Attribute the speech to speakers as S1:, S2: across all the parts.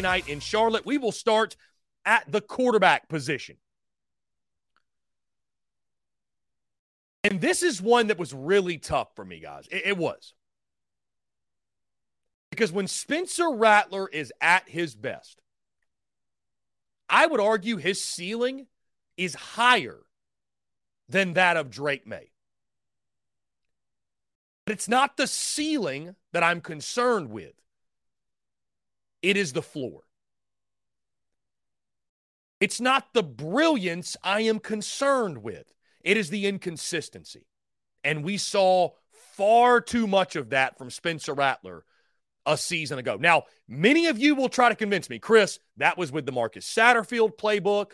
S1: Night in Charlotte? We will start at the quarterback position. And this is one that was really tough for me, guys. It, it was. Because when Spencer Rattler is at his best, I would argue his ceiling is higher than that of Drake Maye. But it's not the ceiling that I'm concerned with, it is the floor. It's not the brilliance I am concerned with, it is the inconsistency. And we saw far too much of that from Spencer Rattler a season ago. Now, many of you will try to convince me, Chris, that was with the Marcus Satterfield playbook.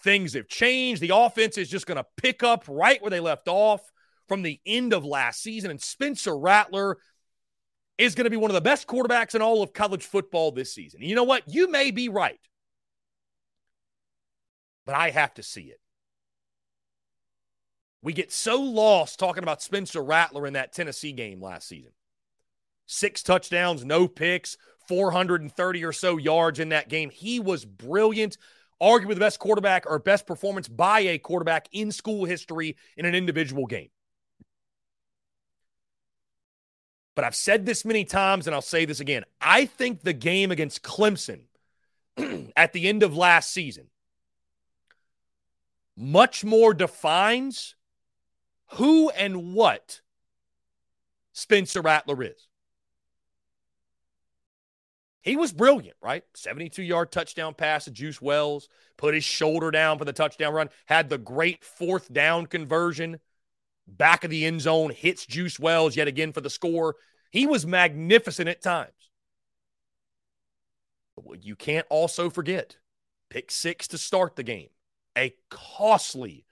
S1: Things have changed. The offense is just going to pick up right where they left off from the end of last season. And Spencer Rattler is going to be one of the best quarterbacks in all of college football this season. You know what? You may be right, but I have to see it. We get so lost talking about Spencer Rattler in that Tennessee game last season. Six touchdowns, no picks, 430 or so yards in that game. He was brilliant, arguably the best quarterback or best performance by a quarterback in school history in an individual game. But I've said this many times and I'll say this again. I think the game against Clemson at the end of last season much more defines who and what Spencer Rattler is. He was brilliant, right? 72 yard touchdown pass to Juice Wells, put his shoulder down for the touchdown run, had the great fourth down conversion, back of the end zone, hits Juice Wells yet again for the score. He was magnificent at times. But you can't also forget pick six to start the game, a costly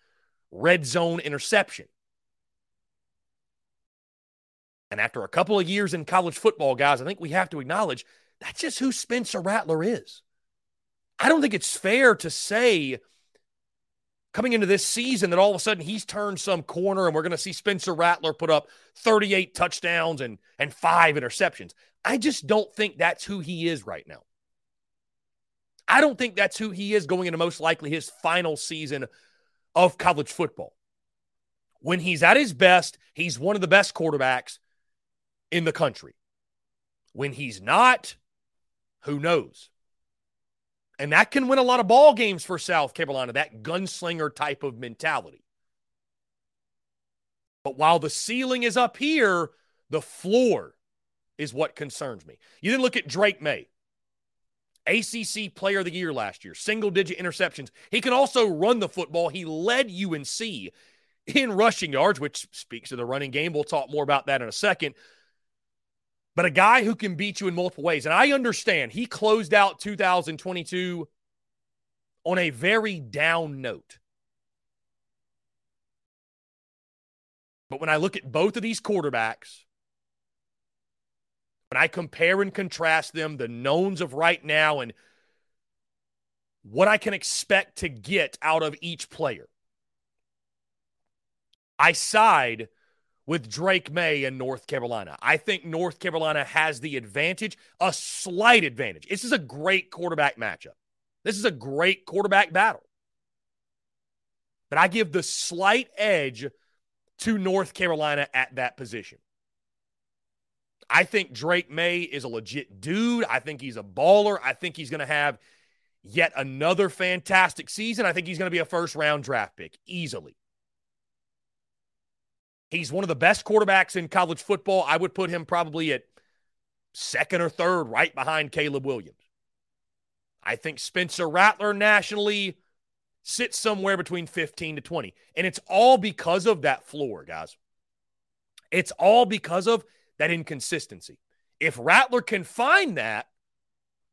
S1: red zone interception. And after a couple of years in college football, guys, I think we have to acknowledge that's just who Spencer Rattler is. I don't think it's fair to say coming into this season that all of a sudden he's turned some corner and we're going to see Spencer Rattler put up 38 touchdowns and and five interceptions. I just don't think that's who he is right now. I don't think that's who he is going into most likely his final season of college football. When he's at his best, he's one of the best quarterbacks in the country. When he's not, who knows? And that can win a lot of ball games for South Carolina, that gunslinger type of mentality. But while the ceiling is up here, the floor is what concerns me. You then look at Drake Maye, ACC Player of the Year last year, single digit interceptions. He can also run the football. He led UNC in rushing yards, which speaks to the running game. We'll talk more about that in a second but a guy who can beat you in multiple ways. And I understand he closed out 2022 on a very down note. But when I look at both of these quarterbacks, when I compare and contrast them, the knowns of right now and what I can expect to get out of each player, I side with Drake Maye in North Carolina. I think North Carolina has the advantage, a slight advantage. This is a great quarterback matchup. This is a great quarterback battle. But I give the slight edge to North Carolina at that position. I think Drake Maye is a legit dude. I think he's a baller. I think he's going to have yet another fantastic season. I think he's going to be a first round draft pick easily. He's one of the best quarterbacks in college football. I would put him probably at second or third, right behind Caleb Williams. I think Spencer Rattler nationally sits somewhere between 15 to 20. And it's all because of that floor, guys. It's all because of that inconsistency. If Rattler can find that,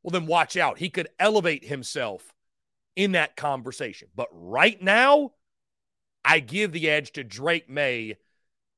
S1: well, then watch out. He could elevate himself in that conversation. But right now, I give the edge to Drake Maye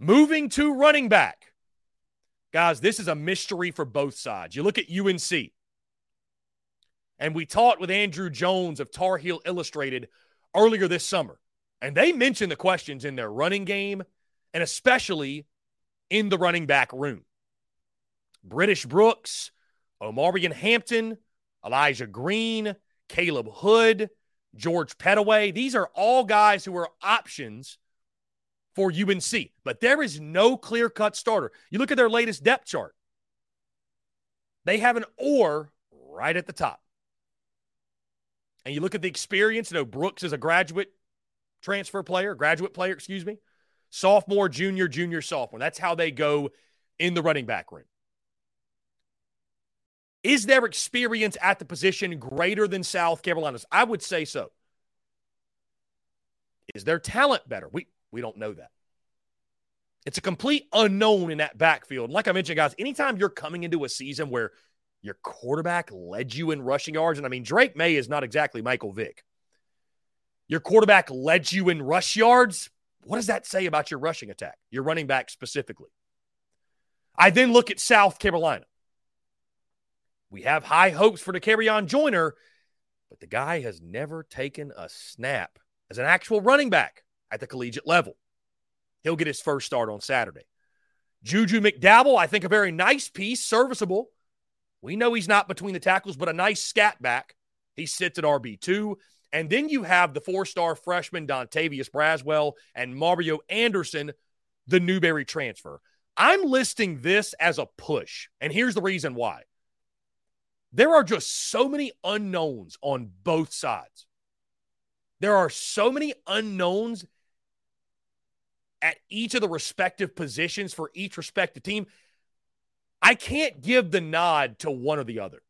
S1: Moving to running back. Guys, this is a mystery for both sides. You look at UNC, and we talked with Andrew Jones of Tar Heel Illustrated earlier this summer, and they mentioned the questions in their running game and especially in the running back room. British Brooks, Omarion Hampton, Elijah Green, Caleb Hood, George Pettaway. These are all guys who are options for UNC, but there is no clear cut starter. You look at their latest depth chart, they have an or right at the top. And you look at the experience, you know, Brooks is a graduate transfer player, graduate player, excuse me, sophomore, junior, junior, sophomore. That's how they go in the running back room. Is their experience at the position greater than South Carolina's? I would say so. Is their talent better? We we don't know that. It's a complete unknown in that backfield. Like I mentioned, guys, anytime you're coming into a season where your quarterback led you in rushing yards, and I mean, Drake Maye is not exactly Michael Vick. Your quarterback led you in rush yards. What does that say about your rushing attack, your running back specifically? I then look at South Carolina. We have high hopes for Dakereon Joyner, but the guy has never taken a snap as an actual running back at the collegiate level. He'll get his first start on Saturday. Juju McDowell, I think a very nice piece, serviceable. We know he's not between the tackles, but a nice scat back. He sits at RB2. And then you have the four star freshman Dontavius Braswell and Mario Anderson, the Newberry transfer. I'm listing this as a push. And here's the reason why there are just so many unknowns on both sides. There are so many unknowns at each of the respective positions for each respective team, I can't give the nod to one or the other.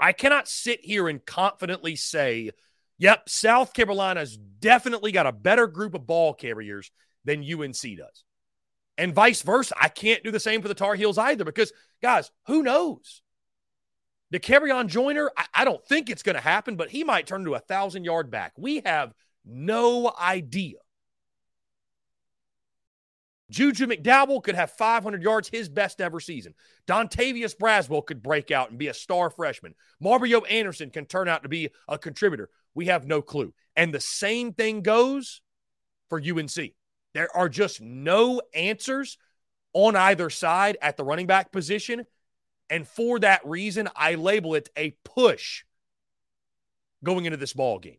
S1: I cannot sit here and confidently say, yep, South Carolina's definitely got a better group of ball carriers than UNC does. And vice versa. I can't do the same for the Tar Heels either because, guys, who knows? Dakereon Joyner, I, I don't think it's going to happen, but he might turn into a thousand yard back. We have no idea. Juju McDowell could have 500 yards, his best ever season. Dontavius Braswell could break out and be a star freshman. Mario Anderson can turn out to be a contributor. We have no clue. And the same thing goes for UNC. There are just no answers on either side at the running back position. And for that reason, I label it a push going into this ball game.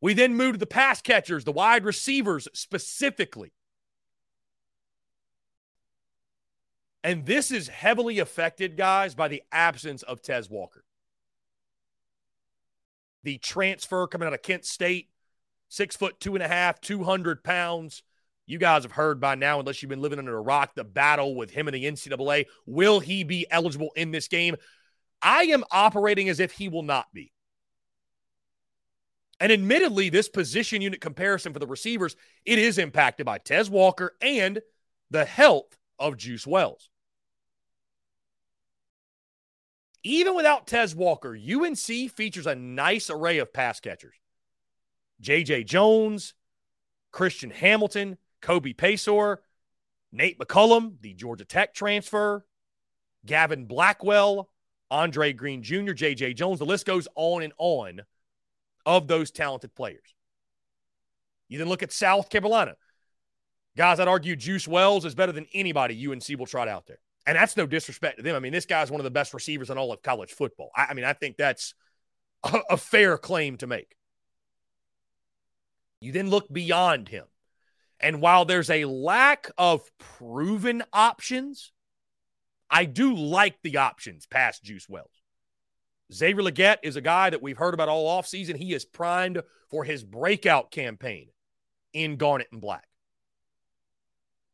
S1: We then move to the pass catchers, the wide receivers specifically. And this is heavily affected, guys, by the absence of Tez Walker. The transfer coming out of Kent State, six foot two and a half, 200 pounds. You guys have heard by now, unless you've been living under a rock, the battle with him and the NCAA. Will he be eligible in this game? I am operating as if he will not be. And admittedly, this position unit comparison for the receivers, it is impacted by Tez Walker and the health of Juice Wells. Even without Tez Walker, UNC features a nice array of pass catchers. J.J. Jones, Christian Hamilton, Kobe Paysour, Nate McCollum, the Georgia Tech transfer, Gavin Blackwell, Andre Green Jr., J.J. Jones. The list goes on and on of those talented players. You then look at South Carolina. Guys, I'd argue Juice Wells is better than anybody UNC will trot out there. And that's no disrespect to them. I mean, this guy's one of the best receivers in all of college football. I, I mean, I think that's a, a fair claim to make. You then look beyond him. And while there's a lack of proven options, I do like the options past Juice Wells. Xavier Legette is a guy that we've heard about all offseason. He is primed for his breakout campaign in Garnet and Black.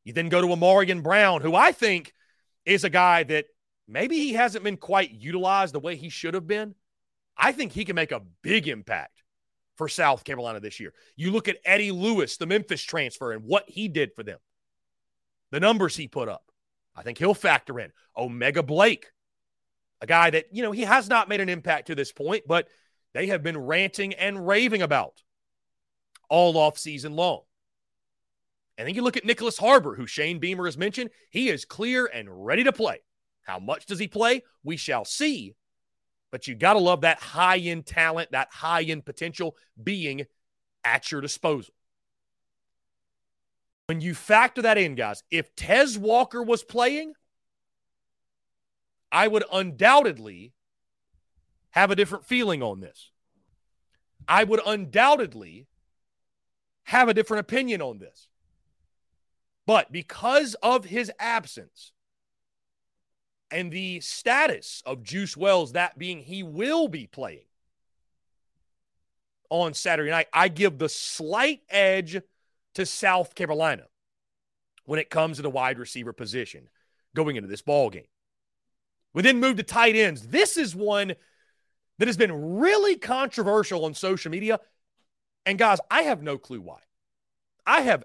S1: You then go to Ahmarean Brown, who I think is a guy that maybe he hasn't been quite utilized the way he should have been. I think he can make a big impact for South Carolina this year. You look at Eddie Lewis, the Memphis transfer, and what he did for them, the numbers he put up. I think he'll factor in. O'Mega Blake, a guy that, you know, he has not made an impact to this point, but they have been ranting and raving about all off season long. And then you look at Nicholas Harbor, who Shane Beamer has mentioned. He is clear and ready to play. How much does he play? We shall see. But you got to love that high end talent, that high end potential being at your disposal. When you factor that in, guys, if Tez Walker was playing, I would undoubtedly have a different feeling on this. I would undoubtedly have a different opinion on this. But because of his absence and the status of Juice Wells, that being he will be playing on Saturday night, I give the slight edge to South Carolina when it comes to the wide receiver position going into this ball game. We then move to tight ends. This is one that has been really controversial on social media. And guys, I have no clue why. I have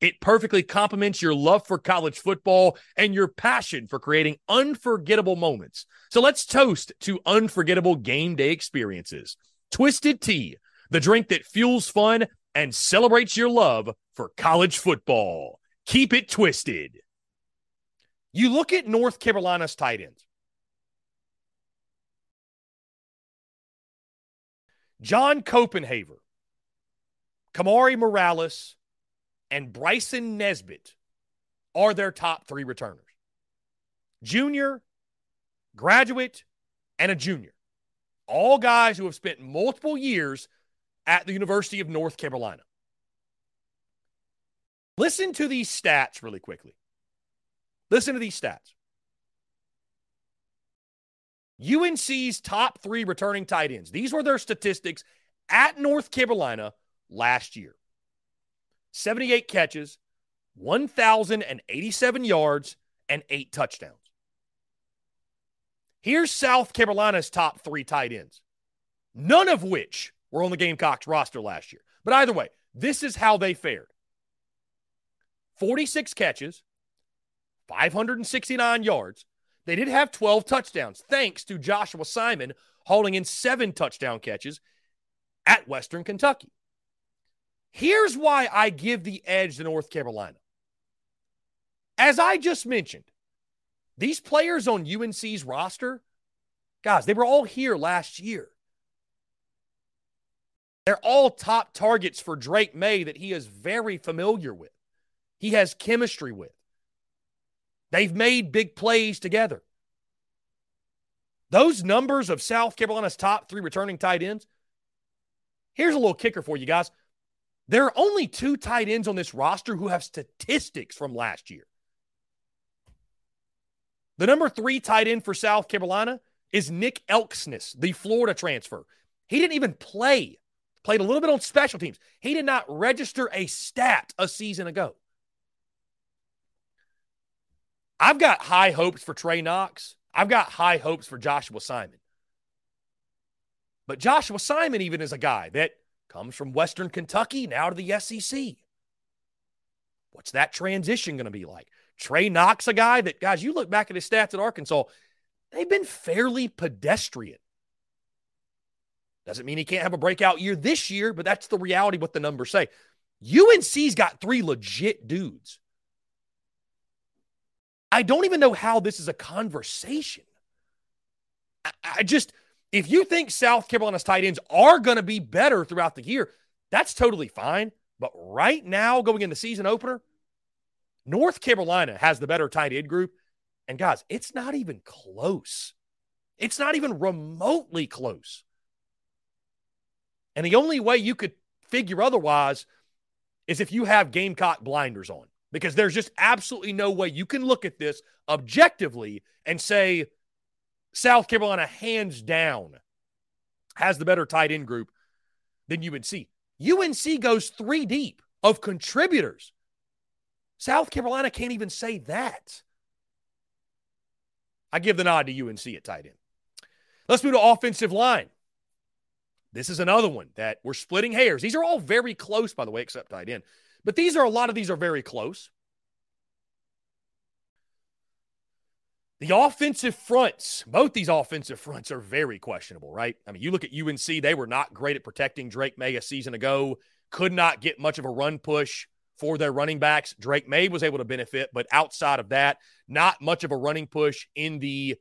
S1: It perfectly complements your love for college football and your passion for creating unforgettable moments. So let's toast to unforgettable game day experiences. Twisted Tea, the drink that fuels fun and celebrates your love for college football. Keep it twisted. You look at North Carolina's tight ends. John Copenhaver, Kamari Morales, and Bryson Nesbit are their top three returners junior, graduate, and a junior. All guys who have spent multiple years at the University of North Carolina. Listen to these stats really quickly. Listen to these stats. UNC's top three returning tight ends. These were their statistics at North Carolina last year. 78 catches, 1,087 yards, and eight touchdowns. Here's South Carolina's top three tight ends, none of which were on the Gamecocks roster last year. But either way, this is how they fared 46 catches, 569 yards. They did have 12 touchdowns, thanks to Joshua Simon hauling in seven touchdown catches at Western Kentucky. Here's why I give the edge to North Carolina. As I just mentioned, these players on UNC's roster, guys, they were all here last year. They're all top targets for Drake Maye that he is very familiar with. He has chemistry with. They've made big plays together. Those numbers of South Carolina's top three returning tight ends. Here's a little kicker for you guys. There are only two tight ends on this roster who have statistics from last year. The number three tight end for South Carolina is Nick Elksnis, the Florida transfer. He didn't even play, played a little bit on special teams. He did not register a stat a season ago. I've got high hopes for Trey Knox. I've got high hopes for Joshua Simon. But Joshua Simon, even is a guy that comes from Western Kentucky now to the SEC. What's that transition going to be like? Trey Knox, a guy that, guys, you look back at his stats at Arkansas, they've been fairly pedestrian. Doesn't mean he can't have a breakout year this year, but that's the reality what the numbers say. UNC's got three legit dudes. I don't even know how this is a conversation. I, I just, if you think South Carolina's tight ends are going to be better throughout the year, that's totally fine. But right now, going in the season opener, North Carolina has the better tight end group. And guys, it's not even close. It's not even remotely close. And the only way you could figure otherwise is if you have Gamecock blinders on, because there's just absolutely no way you can look at this objectively and say South Carolina, hands down, has the better tight end group than UNC. UNC goes three deep of contributors. South Carolina can't even say that. I give the nod to UNC at tight end. Let's move to offensive line. This is another one that we're splitting hairs. These are all very close, by the way, except tight end. But these are a lot of these are very close. The offensive fronts, both these offensive fronts are very questionable, right? I mean, you look at UNC, they were not great at protecting Drake Maye a season ago, could not get much of a run push for their running backs. Drake Maye was able to benefit, but outside of that, not much of a running push in the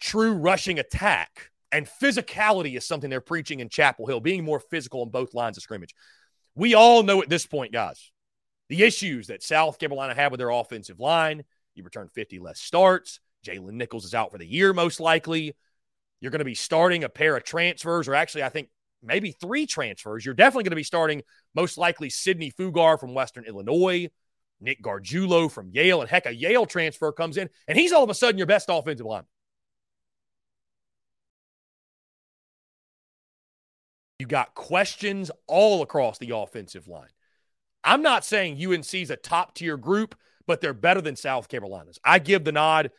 S1: true rushing attack and physicality is something they're preaching in Chapel Hill, being more physical on both lines of scrimmage. We all know at this point, guys, the issues that South Carolina have with their offensive line. You return 50 less starts. Jalen Nichols is out for the year, most likely. You're going to be starting a pair of transfers, or actually, I think maybe three transfers. You're definitely going to be starting, most likely, Sidney Fugar from Western Illinois, Nick Gargiulo from Yale, and heck, a Yale transfer comes in, and he's all of a sudden your best offensive lineman. You got questions all across the offensive line. I'm not saying UNC is a top tier group, but they're better than South Carolina's. I give the nod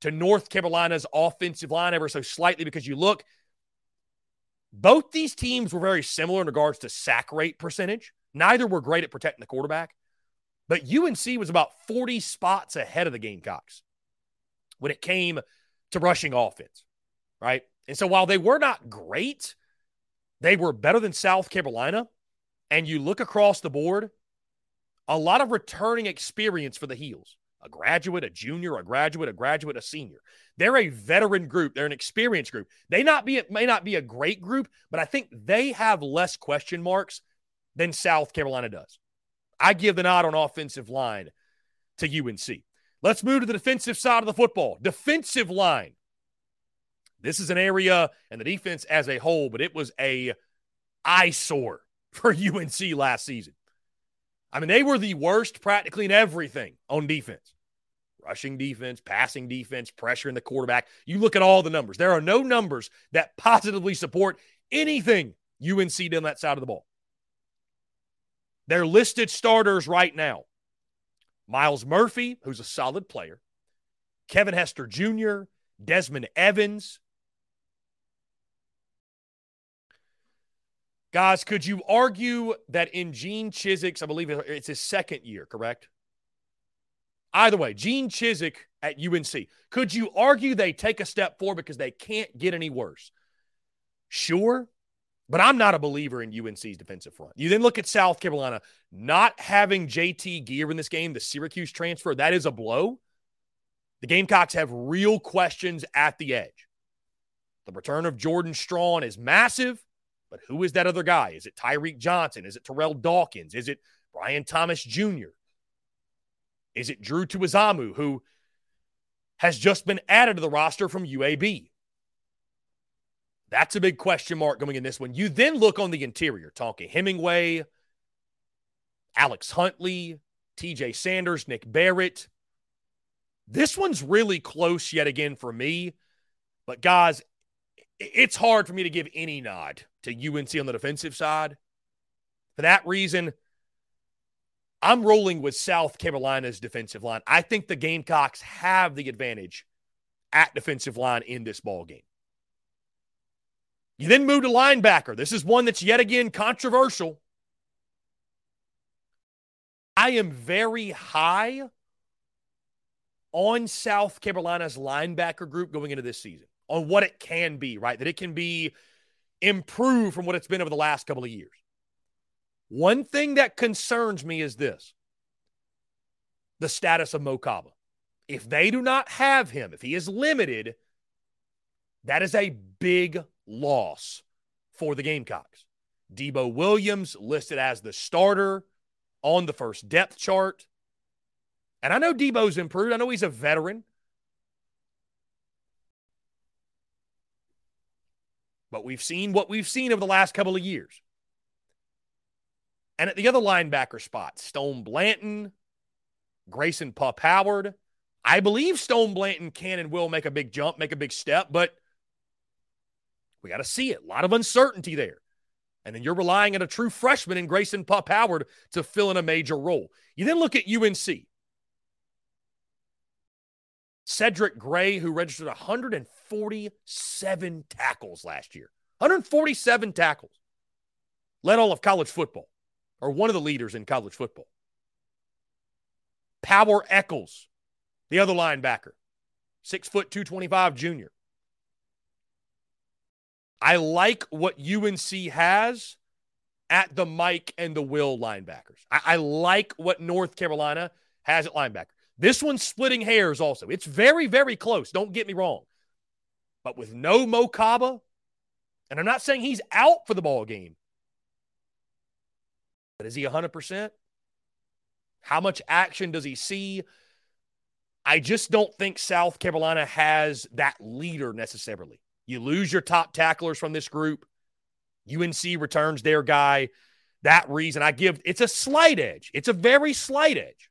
S1: to North Carolina's offensive line ever so slightly because you look, both these teams were very similar in regards to sack rate percentage. Neither were great at protecting the quarterback, but UNC was about 40 spots ahead of the Gamecocks when it came to rushing offense, right? And so while they were not great, they were better than South Carolina. And you look across the board, a lot of returning experience for the Heels. A graduate, a junior, a graduate, a graduate, a senior. They're a veteran group. They're an experienced group. They not be may not be a great group, but I think they have less question marks than South Carolina does. I give the nod on offensive line to UNC. Let's move to the defensive side of the football. Defensive line. This is an area and the defense as a whole, but it was a eyesore for UNC last season. I mean, they were the worst practically in everything on defense rushing defense, passing defense, pressure in the quarterback. You look at all the numbers. There are no numbers that positively support anything UNC did on that side of the ball. They're listed starters right now Myles Murphy, who's a solid player, Kevin Hester Jr., Desmond Evans, Guys, could you argue that in Gene Chizik's, I believe it's his second year, correct? Either way, Gene Chizik at UNC, could you argue they take a step forward because they can't get any worse? Sure, but I'm not a believer in UNC's defensive front. You then look at South Carolina, not having JT Geer in this game, the Syracuse transfer, that is a blow. The Gamecocks have real questions at the edge. The return of Jordan Strachan is massive. But who is that other guy? Is it Tyreek Johnson? Is it Terrell Dawkins? Is it Bryan Thomas Jr.? Is it Drew Tuazama, who has just been added to the roster from UAB? That's a big question mark going in this one. You then look on the interior, Tonka Hemingway, Alex Huntley, TJ Sanders, Nick Barrett. This one's really close yet again for me. But guys, it's hard for me to give any nod to UNC on the defensive side. For that reason, I'm rolling with South Carolina's defensive line. I think the Gamecocks have the advantage at defensive line in this ball game. You then move to linebacker. This is one that's yet again controversial. I am very high on South Carolina's linebacker group going into this season, on what it can be, right? That it can be improved from what it's been over the last couple of years. One thing that concerns me is this the status of Mo Kaba. If they do not have him, if he is limited, that is a big loss for the Gamecocks. Debo Williams listed as the starter on the first depth chart. And I know Debo's improved. I know he's a veteran. But we've seen what we've seen over the last couple of years. And at the other linebacker spot, Stone Blanton, Grayson Pup Howard. I believe Stone Blanton can and will make a big jump, make a big step, but we got to see it. A lot of uncertainty there. And then you're relying on a true freshman in Grayson Pup Howard to fill in a major role. You then look at UNC. Cedric Gray, who registered 147 tackles last year. 147 tackles. Led all of college football or one of the leaders in college football. Power Echols, the other linebacker, six foot 225 junior. I like what UNC has at the Mike and the Will linebackers. I, I like what North Carolina has at linebacker. This one's splitting hairs also. It's very, very close. Don't get me wrong. But with no Mo Kaba, and I'm not saying he's out for the ball game, but is he 100%? How much action does he see? I just don't think South Carolina has that leader necessarily. You lose your top tacklers from this group. UNC returns their guy. That reason I give it's a slight edge. It's a very slight edge.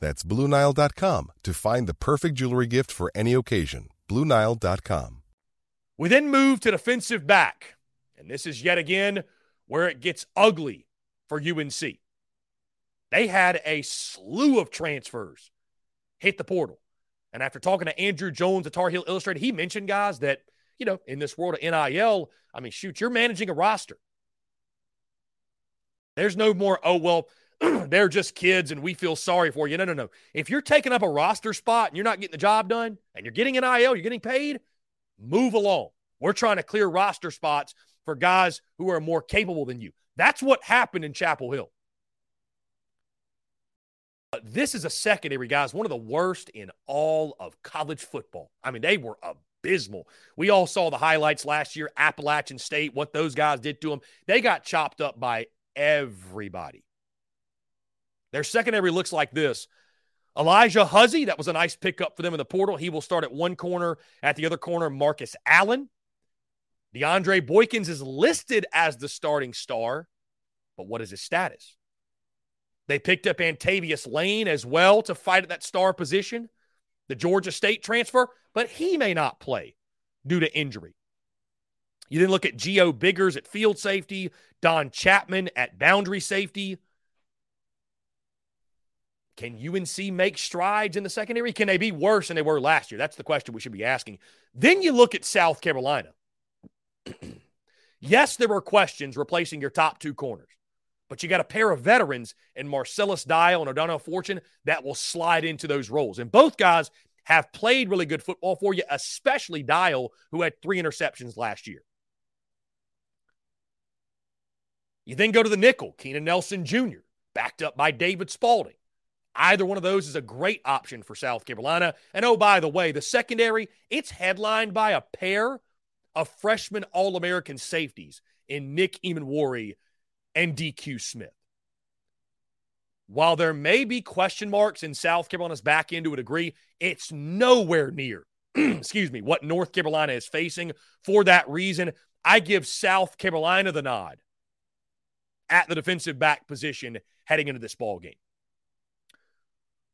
S2: That's BlueNile.com to find the perfect jewelry gift for any occasion. BlueNile.com.
S1: We then move to defensive back. And this is yet again where it gets ugly for UNC. They had a slew of transfers hit the portal. And after talking to Andrew Jones at Tar Heel Illustrated, he mentioned guys that, you know, in this world of NIL, I mean, shoot, you're managing a roster. There's no more, oh, well, they're just kids and we feel sorry for you. No, no, no. If you're taking up a roster spot and you're not getting the job done and you're getting NIL, you're getting paid, move along. We're trying to clear roster spots for guys who are more capable than you. That's what happened in Chapel Hill. But this is a secondary, guys, one of the worst in all of college football. I mean, they were abysmal. We all saw the highlights last year, Appalachian State, what those guys did to them. They got chopped up by everybody. Their secondary looks like this Alijah Huzzie, that was a nice pickup for them in the portal. He will start at one corner. At the other corner, Marcus Allen. DeAndre Boykins is listed as the starting star, but what is his status? They picked up Antavious Lane as well to fight at that star position, the Georgia State transfer, but he may not play due to injury. You then look at Gio Biggers at field safety, Don Chapman at boundary safety. Can UNC make strides in the secondary? Can they be worse than they were last year? That's the question we should be asking. Then you look at South Carolina. Yes, there were questions replacing your top two corners, but you got a pair of veterans in Marcellus Dial and O'Donnell Fortune that will slide into those roles. And both guys have played really good football for you, especially Dial, who had three interceptions last year. You then go to the nickel, Keenan Nelson Jr., backed up by David Spaulding. Either one of those is a great option for South Carolina. And oh, by the way, the secondary, it's headlined by a pair of freshman All American safeties in Nick Emmanwori and DQ Smith. While there may be question marks in South Carolina's back end to a degree, it's nowhere near, excuse me, what North Carolina is facing. For that reason, I give South Carolina the nod at the defensive back position heading into this ball game.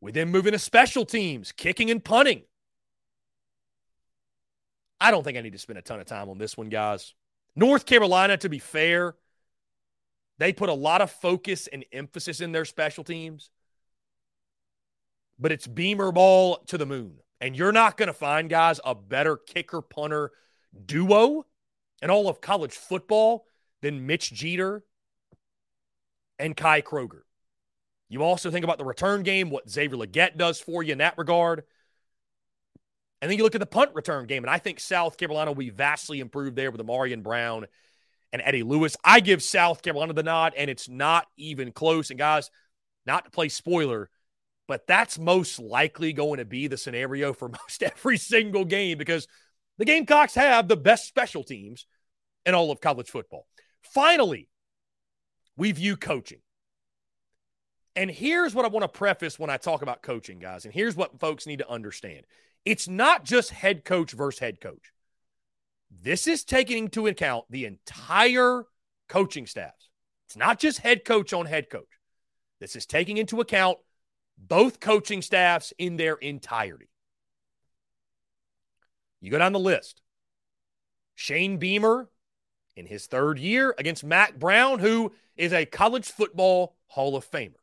S1: We then move into special teams, kicking and punting. I don't think I need to spend a ton of time on this one, guys. North Carolina, to be fair, they put a lot of focus and emphasis in their special teams, but it's beamer ball to the moon. And you're not going to find, guys, a better kicker punter duo in all of college football than Mitch Jeter and Kai Kroeger. You also think about the return game, what Xavier Legette does for you in that regard. And then you look at the punt return game, and I think South Carolina will be vastly improved there with Ahmarean Brown and Eddie Lewis. I give South Carolina the nod, and it's not even close. And guys, not to play spoiler, but that's most likely going to be the scenario for most every single game because the Gamecocks have the best special teams in all of college football. Finally, we view coaching. And here's what I want to preface when I talk about coaching, guys. And here's what folks need to understand it's not just head coach versus head coach. This is taking into account the entire coaching staffs. It's not just head coach on head coach. This is taking into account both coaching staffs in their entirety. You go down the list. Shane Beamer in his third year against Mack Brown, who is a college football Hall of Famer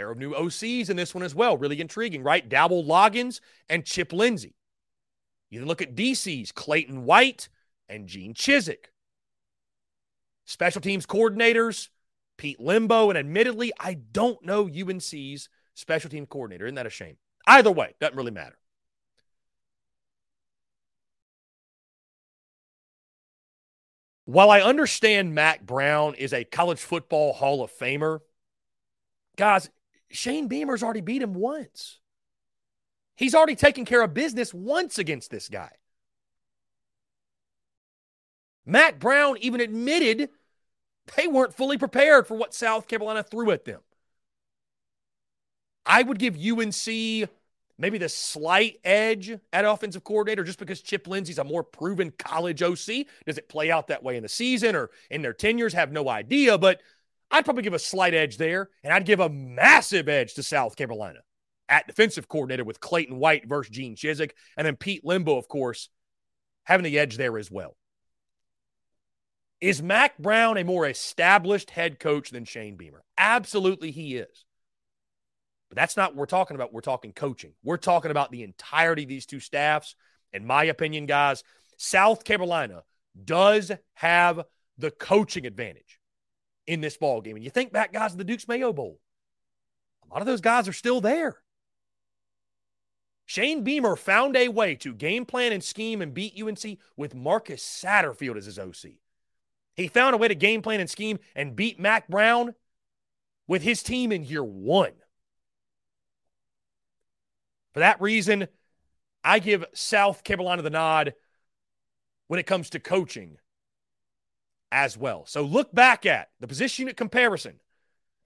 S1: pair of new OCs in this one as well. Really intriguing, right? Dowell Loggins and Chip Lindsey. You can look at DC's Clayton White and Gene Chizik. Special teams coordinators, Pete Limbo. and admittedly, I don't know UNC's special team coordinator. Isn't that a shame? Either way, doesn't really matter. While I understand Mack Brown is a college football Hall of Famer, guys, Shane Beamer's already beat him once. He's already taken care of business once against this guy. Mack Brown even admitted they weren't fully prepared for what South Carolina threw at them. I would give UNC maybe the slight edge at offensive coordinator just because Chip Lindsey's a more proven college OC. Does it play out that way in the season or in their tenures? Have no idea. But I'd probably give a slight edge there, and I'd give a massive edge to South Carolina at defensive coordinator with Clayton White versus Gene Chizik, and then Pete Limbo, of course, having the edge there as well. Is Mack Brown a more established head coach than Shane Beamer? Absolutely, he is. But that's not what we're talking about. We're talking coaching. We're talking about the entirety of these two staffs. In my opinion, guys, South Carolina does have the coaching advantage in this ball game. And you think back, guys, to the Duke's Mayo Bowl. A lot of those guys are still there. Shane Beamer found a way to game plan and scheme and beat UNC with Marcus Satterfield as his OC. He found a way to game plan and scheme and beat Mack Brown with his team in year one. For that reason, I give South Carolina the nod when it comes to coaching as well. So look back at the position unit comparison.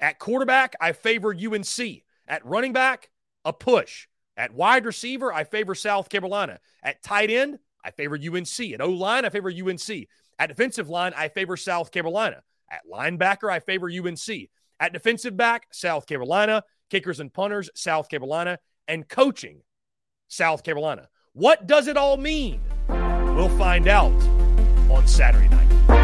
S1: At quarterback, I favor UNC. At running back, a push. At wide receiver, I favor South Carolina. At tight end, I favor UNC. At O line, I favor UNC. At defensive line, I favor South Carolina. At linebacker, I favor UNC. At defensive back, South Carolina. Kickers and punters, South Carolina. And coaching, South Carolina. What does it all mean? We'll find out on Saturday night.